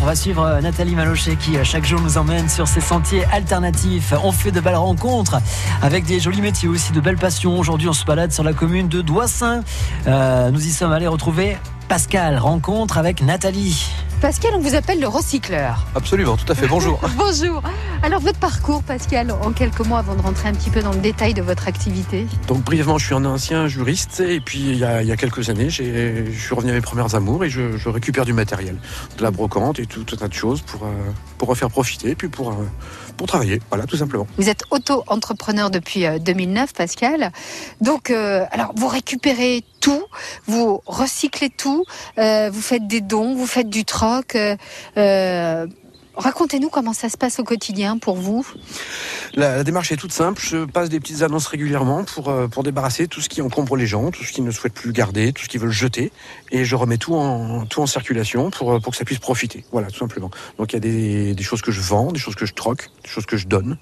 on va suivre euh, Nathalie Malochet qui euh, chaque jour nous emmène sur ces sentiers alternatifs. On fait de belles rencontres avec des jolis métiers aussi, de belles passions. Aujourd'hui, on se balade sur la commune de Doissin. Euh, nous y sommes allés retrouver Pascal. Rencontre avec Nathalie. Pascal, on vous appelle le recycleur. Absolument, tout à fait. Bonjour. Bonjour. Alors votre parcours, Pascal, en quelques mots avant de rentrer un petit peu dans le détail de votre activité. Donc brièvement, je suis un ancien juriste et puis il y a, il y a quelques années, j'ai- je suis revenu à mes premières amours et je, je récupère du matériel, de la brocante et tout, tout un tas de choses pour, euh, pour en faire profiter et puis pour, euh, pour travailler. Voilà, tout simplement. Vous êtes auto-entrepreneur depuis euh, 2009, Pascal. Donc, euh, alors vous récupérez vous recyclez tout, euh, vous faites des dons, vous faites du troc. euh, euh, Racontez-nous comment ça se passe au quotidien pour vous. La, démarche est toute simple. Je passe des petites annonces régulièrement pour, pour débarrasser tout ce qui encombre les gens, tout ce qu'ils ne souhaitent plus garder, tout ce qu'ils veulent jeter. Et je remets tout en, tout en circulation pour, pour que ça puisse profiter. Voilà, tout simplement. Donc il y a des, des choses que je vends, des choses que je troque, des choses que je donne.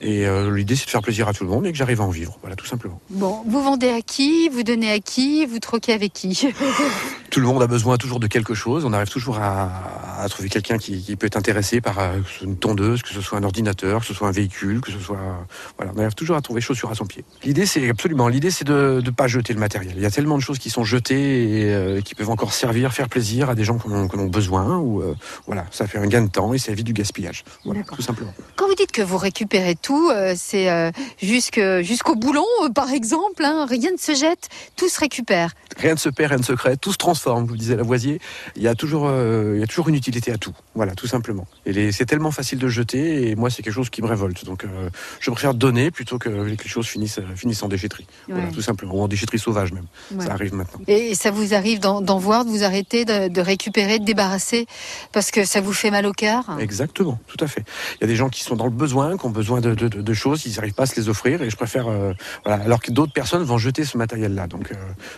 Et euh, l'idée, c'est de faire plaisir à tout le monde et que j'arrive à en vivre. Voilà, tout simplement. Bon, vous vendez à qui? Vous donnez à qui? Vous troquez avec qui? Tout le monde a besoin toujours de quelque chose. On arrive toujours à, à trouver quelqu'un qui, qui peut être intéressé par euh, une tondeuse, que ce soit un ordinateur, que ce soit un véhicule, que ce soit voilà, on arrive toujours à trouver chaussure à son pied. L'idée, c'est absolument l'idée, c'est de ne pas jeter le matériel. Il y a tellement de choses qui sont jetées et euh, qui peuvent encore servir, faire plaisir à des gens qui en ont, besoin. Ou euh, voilà, ça fait un gain de temps et ça évite du gaspillage. Voilà, tout simplement. Quand vous dites que vous récupérez tout, c'est jusqu'au boulon, par exemple. hein, rien ne se jette, tout se récupère. Rien ne se perd, rien ne se crée, tout se transforme. Vous disait Lavoisier, il y a toujours, euh, il y a toujours une utilité à tout. Voilà, tout simplement. Et les- c'est tellement facile de jeter, et moi, c'est quelque chose qui me révolte. Donc, euh, je préfère donner plutôt que les choses finissent, finissent en déchetterie. Voilà, tout simplement, ou en déchetterie sauvage même. Ouais. Ça arrive maintenant. Et ça vous arrive d'en voir, de vous arrêter, de, de récupérer, de débarrasser, parce que ça vous fait mal au cœur? Exactement, tout à fait. Il y a des gens qui sont dans le besoin, qui ont besoin de, de- choses, ils n'arrivent pas à se les offrir, et je préfère, euh, voilà, alors que d'autres personnes vont jeter ce matériel-là. Donc,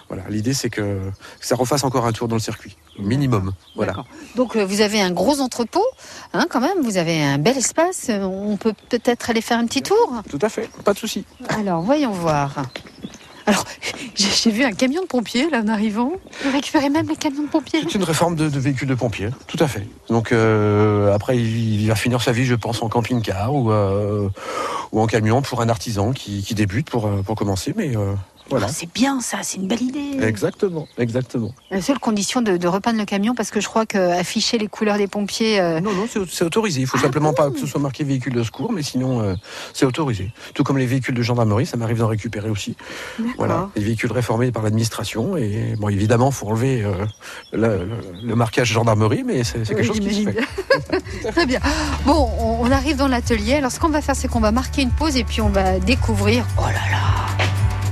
voilà, l'idée, c'est que, que ça refasse encore un tour dans le circuit, minimum. Voilà. Donc euh, vous avez un gros entrepôt, hein, quand même, vous avez un bel espace, on peut peut-être aller faire un petit tour Tout à fait, pas de souci. Alors, voyons voir. Alors, j'ai vu un camion de pompiers, là, en arrivant. Vous récupérez même les camions de pompiers C'est une réforme de, de véhicule de pompier, tout à fait. Donc euh, après, il, il va finir sa vie, je pense, en camping-car ou, euh, ou en camion pour un artisan qui, qui débute pour, pour commencer. Mais euh, voilà. Ah, C'est bien ça, c'est une belle idée. Exactement, exactement. La seule condition de, de repeindre le camion, parce que je crois qu'afficher les couleurs des pompiers, euh, Non, non, c'est autorisé. Il faut Ah simplement pas que ce soit marqué véhicule de secours, mais sinon, euh, c'est autorisé. Tout comme les véhicules de gendarmerie, ça m'arrive d'en récupérer aussi. Voilà, les véhicules réformés par l'administration. Et bon, évidemment, faut enlever euh, le, le- le marquage gendarmerie, mais c'est quelque chose qui se fait. Très bien. Bon, on, on arrive dans l'atelier. Alors, ce qu'on va faire, c'est qu'on va marquer une pause et puis on va découvrir, oh là là,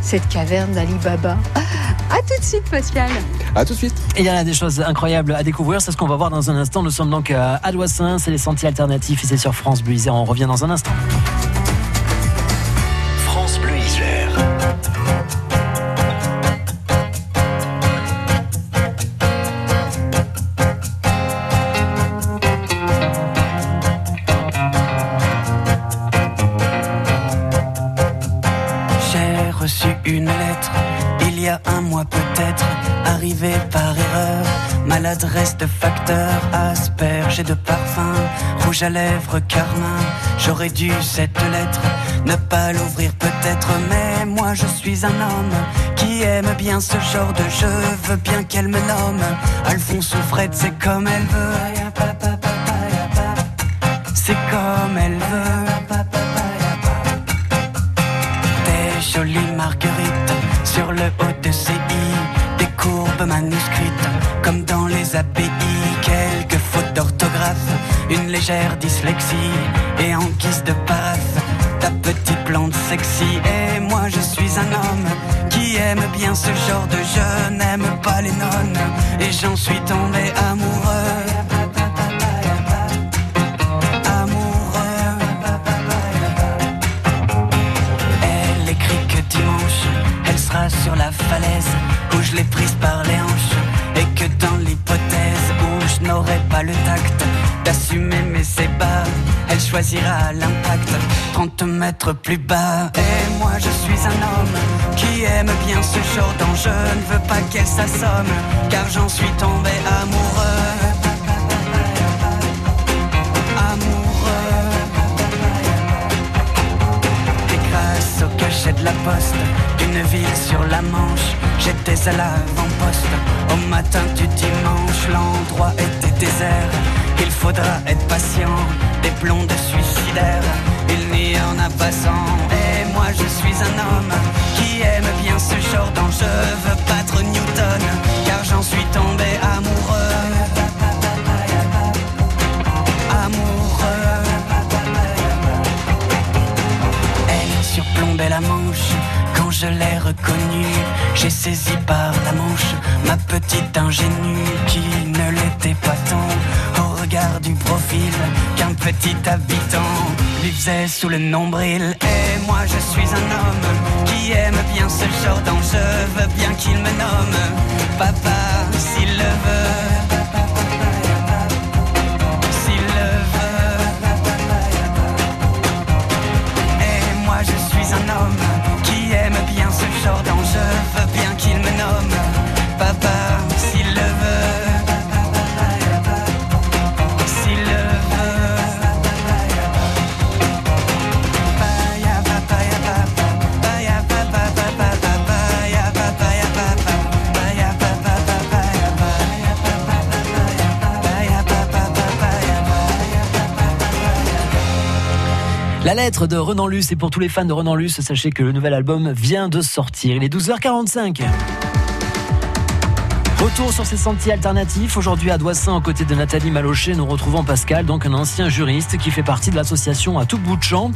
cette caverne d'Ali Baba. À tout de suite, Pascal. À tout de suite. Et il y en a des choses incroyables à découvrir, c'est ce qu'on va voir dans un instant. Nous sommes donc à Adoissin, c'est les sentiers alternatifs et c'est sur France Bleu. On revient dans un instant. Par erreur. Maladresse de facteur, asperge et de parfum, rouge à lèvres, carmin. J'aurais dû cette lettre ne pas l'ouvrir peut-être, mais moi je suis un homme qui aime bien ce genre de jeu. Veux bien qu'elle me nomme Alphonse ou Fred, c'est comme elle veut. C'est comme elle veut. Des jolies marguerites sur le haut de ses légère dyslexie et en guise de paraphe, ta petite plante sexy. Et moi je suis un homme qui aime bien ce genre de jeu, n'aime pas les nonnes et j'en suis tombé amoureux. Amoureux. Elle écrit que dimanche, elle sera sur la falaise où je l'ai prise par les hanches. Et que dans l'hypothèse où je n'aurai pas le tact d'assumer mes ébats. Elle choisira l'impact, 30 mètres plus bas. Et moi je suis un homme qui aime bien ce genre d'enjeu. Je ne veux pas qu'elle s'assomme, car j'en suis tombé amoureux. Amoureux. Et grâce au cachet de la poste, d'une ville sur la Manche, j'étais à faudra être patient, des blondes suicidaires. Il n'y en a pas sans. Et moi je suis un homme qui aime bien ce genre d'enjeu. Veux battre Newton, car j'en suis tombé amoureux. Elle surplombait la manche quand je l'ai reconnue. J'ai saisi par la manche ma petite ingénue qui ne l'était pas tant au regard du profil qu'un petit habitant lui faisait sous le nombril. Et moi je suis un homme qui aime bien ce genre d'enjeu, veux bien qu'il me nomme papa s'il le veut. La lettre de Renan Luce et pour tous les fans de Renan Luce, sachez que le nouvel album vient de sortir. Il est 12h45. Retour sur ces sentiers alternatifs. Aujourd'hui à Doissin, aux côtés de Nathalie Malochet, nous retrouvons Pascal, donc un ancien juriste qui fait partie de l'association à tout bout de champ.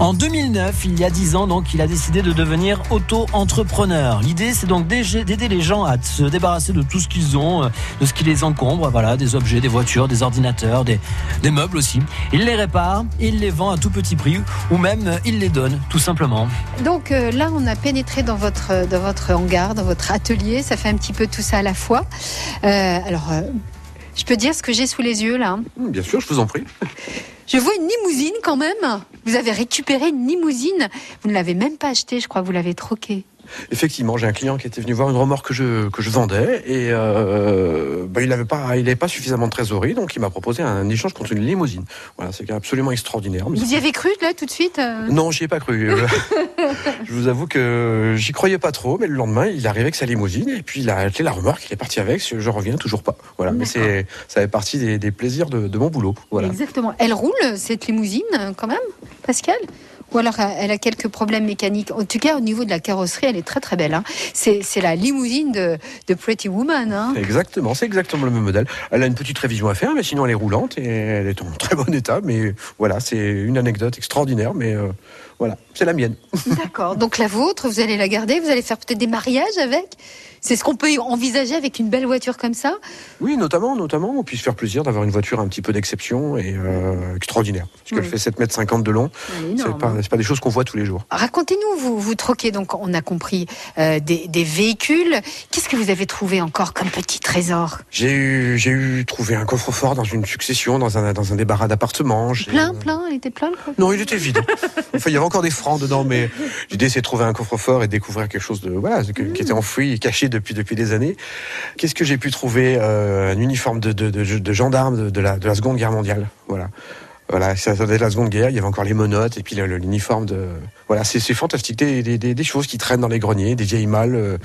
En 2009, il y a 10 ans, donc, il a décidé de devenir auto-entrepreneur. L'idée, c'est donc d'aider les gens à se débarrasser de tout ce qu'ils ont, euh, de ce qui les encombre, voilà, des objets, des voitures, des ordinateurs, des, des meubles aussi. Il les répare, il les vend à tout petit prix, ou même euh, il les donne, tout simplement. Donc euh, là, on a pénétré dans votre, dans votre hangar, dans votre atelier. Ça fait un petit peu tout ça à la fois. Euh, alors, euh, je peux dire ce que j'ai sous les yeux là. hein Bien sûr, je vous en prie. Je vois une limousine quand même. Vous avez récupéré une limousine. Vous ne l'avez même pas achetée, je crois. Vous l'avez troquée. Effectivement, j'ai un client qui était venu voir une remorque que je, que je vendais et euh, bah, il n'avait pas, il avait pas suffisamment de trésorerie, donc il m'a proposé un échange contre une limousine. Voilà, c'est absolument extraordinaire. Vous y avez cru là tout de suite euh Non, j'y ai pas cru. je vous avoue que j'y croyais pas trop, mais le lendemain, il arrivé avec sa limousine et puis il a acheté la remorque, il est parti avec. Je reviens toujours pas. Voilà, mais c'est, ça fait partie des, des plaisirs de, de mon boulot. Voilà. Exactement. Elle roule cette limousine euh, quand même, Pascal? Ou alors euh, elle a quelques problèmes mécaniques. En tout cas, au niveau de la carrosserie, elle est très très belle. hein. C'est la limousine de, de Pretty Woman. hein. Exactement, c'est exactement le même modèle. Elle a une petite révision à faire, mais sinon elle est roulante et elle est en très bon état. Mais voilà, c'est une anecdote extraordinaire, mais euh, voilà, c'est la mienne. D'accord. Donc la vôtre, vous allez la garder, vous allez faire peut-être des mariages avec C'est ce qu'on peut envisager avec une belle voiture comme ça? Oui, notamment, notamment, on puisse faire plaisir d'avoir une voiture un petit peu d'exception et euh, extraordinaire. Parce qu'elle Oui. fait 7,50 m de long. Elle est C'est énorme, pas, pas des choses qu'on voit tous les jours. Racontez-nous, vous, vous troquez donc, on a compris, euh, des, des véhicules. Qu'est-ce que vous avez trouvé encore comme petit trésor? J'ai eu, j'ai eu trouvé un coffre-fort dans une succession, dans un, dans un débarras d'appartements. Plein, plein, il était plein le coffre Non, il était vide. enfin, il y avait encore des francs dedans, mais l'idée c'est de trouver un coffre-fort et de découvrir quelque chose de voilà qui était enfoui caché depuis depuis des années. Qu'est-ce que j'ai pu trouver Euh, Un uniforme de, de, de, de gendarme de, de la, de la Seconde Guerre mondiale? Voilà. Voilà, ça être la Seconde Guerre, il y avait encore les menottes et puis l'uniforme de... Voilà, c'est fantastique, des, des, des, choses qui traînent dans les greniers, des vieilles malles euh,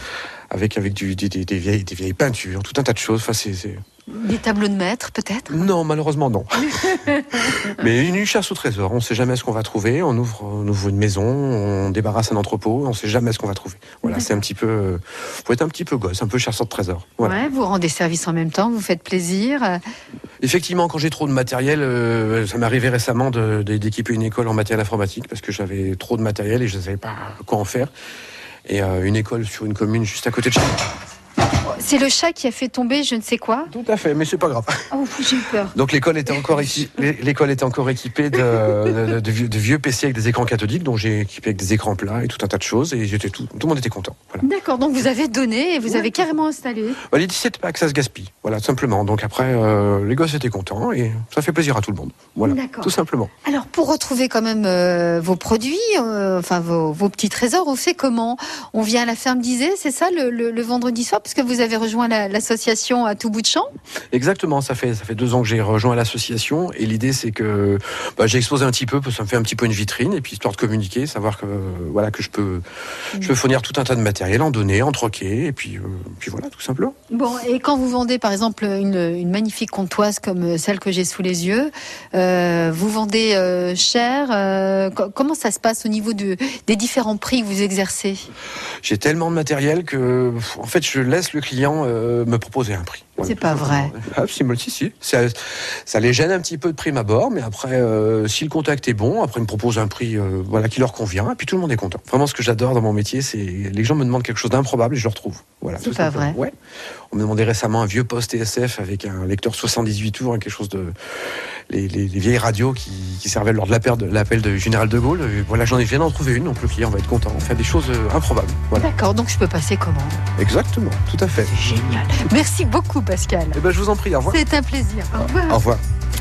avec, avec du, des vieilles, des vieilles peintures, tout un tas de choses. Enfin, c'est... Des tableaux de maître, peut-être? Non, malheureusement non. Mais une chasse au trésor, on ne sait jamais ce qu'on va trouver. On ouvre, on ouvre une maison, on débarrasse un entrepôt, on ne sait jamais ce qu'on va trouver. Voilà, c'est un petit peu, euh, faut être un petit peu gosse, un peu chasseur de trésors. Voilà. Ouais, vous rendez service en même temps, vous faites plaisir. euh, Effectivement, quand j'ai trop de matériel, euh, ça m'est arrivé récemment d'équiper une école en matériel informatique parce que j'avais trop de matériel et je ne savais pas quoi en faire. Et euh, une école sur une commune juste à côté de chez moi. C'est le chat qui a fait tomber je ne sais quoi. Tout à fait, mais c'est pas grave. Oh, j'ai eu peur. Donc l'école était encore ici, l'école était encore équipée de, de- de vieux, de vieux PC avec des écrans cathodiques, dont j'ai équipé avec des écrans plats et tout un tas de choses, et tout, tout le monde était content. Voilà. D'accord, donc vous avez donné et vous avez carrément installé. Bah, c'était pas que ça se gaspille, voilà, tout simplement. Donc après, euh, les gosses étaient contents et ça fait plaisir à tout le monde. Voilà, D'accord. tout simplement. Alors pour retrouver quand même euh, vos produits, euh, enfin vos, vos petits trésors, on fait comment? On vient à la ferme d'Isée, c'est ça le, le- le vendredi soir? Parce que vous avez rejoint l'association à tout bout de champ. Exactement, ça fait ça fait deux ans que j'ai rejoint l'association et l'idée c'est que bah, j'ai exposé un petit peu, ça me fait un petit peu une vitrine et puis histoire de communiquer, savoir que voilà que je peux je peux fournir tout un tas de matériel, en donner, en troquer et puis puis voilà tout simplement. Bon et quand vous vendez par exemple une, une magnifique comptoise comme celle que j'ai sous les yeux, vous vendez cher. comment ça se passe au niveau de, des différents prix que vous exercez? J'ai tellement de matériel que en fait je laisse le client me proposer un prix. C'est pas vrai. Ah, si, si, si. Ça, ça, les gêne un petit peu de prime abord, mais après, euh, si le contact est bon, après, ils me proposent un prix euh, voilà, qui leur convient, et puis tout le monde est content. Vraiment, ce que j'adore dans mon métier, c'est les gens me demandent quelque chose d'improbable et je le retrouve. Voilà, c'est pas vrai. Ouais. On me demandait récemment un vieux poste TSF avec un lecteur 78 tours, quelque chose de. Les, les, les vieilles radios qui, qui, servaient lors de l'appel du général de Gaulle. Voilà, j'en ai viens d'en trouver une, donc le client va être content. On fait des choses euh, improbables. Voilà. D'accord, donc je peux passer commande. Exactement, tout à fait. Génial. Merci beaucoup, Pascal. Eh ben, je vous en prie, au revoir. C'est un plaisir. Au revoir. Au revoir.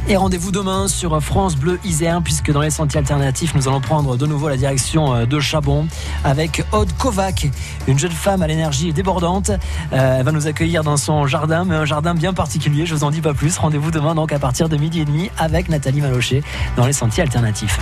Et rendez-vous demain sur France Bleu Isère, puisque dans les sentiers alternatifs, nous allons prendre de nouveau la direction de Chabon avec Aude Kovac, une jeune femme à l'énergie débordante. Euh, elle va nous accueillir dans son jardin, mais un jardin bien particulier. Je vous en dis pas plus. Rendez-vous demain donc à partir de midi et demi avec Nathalie Malochet dans les sentiers alternatifs.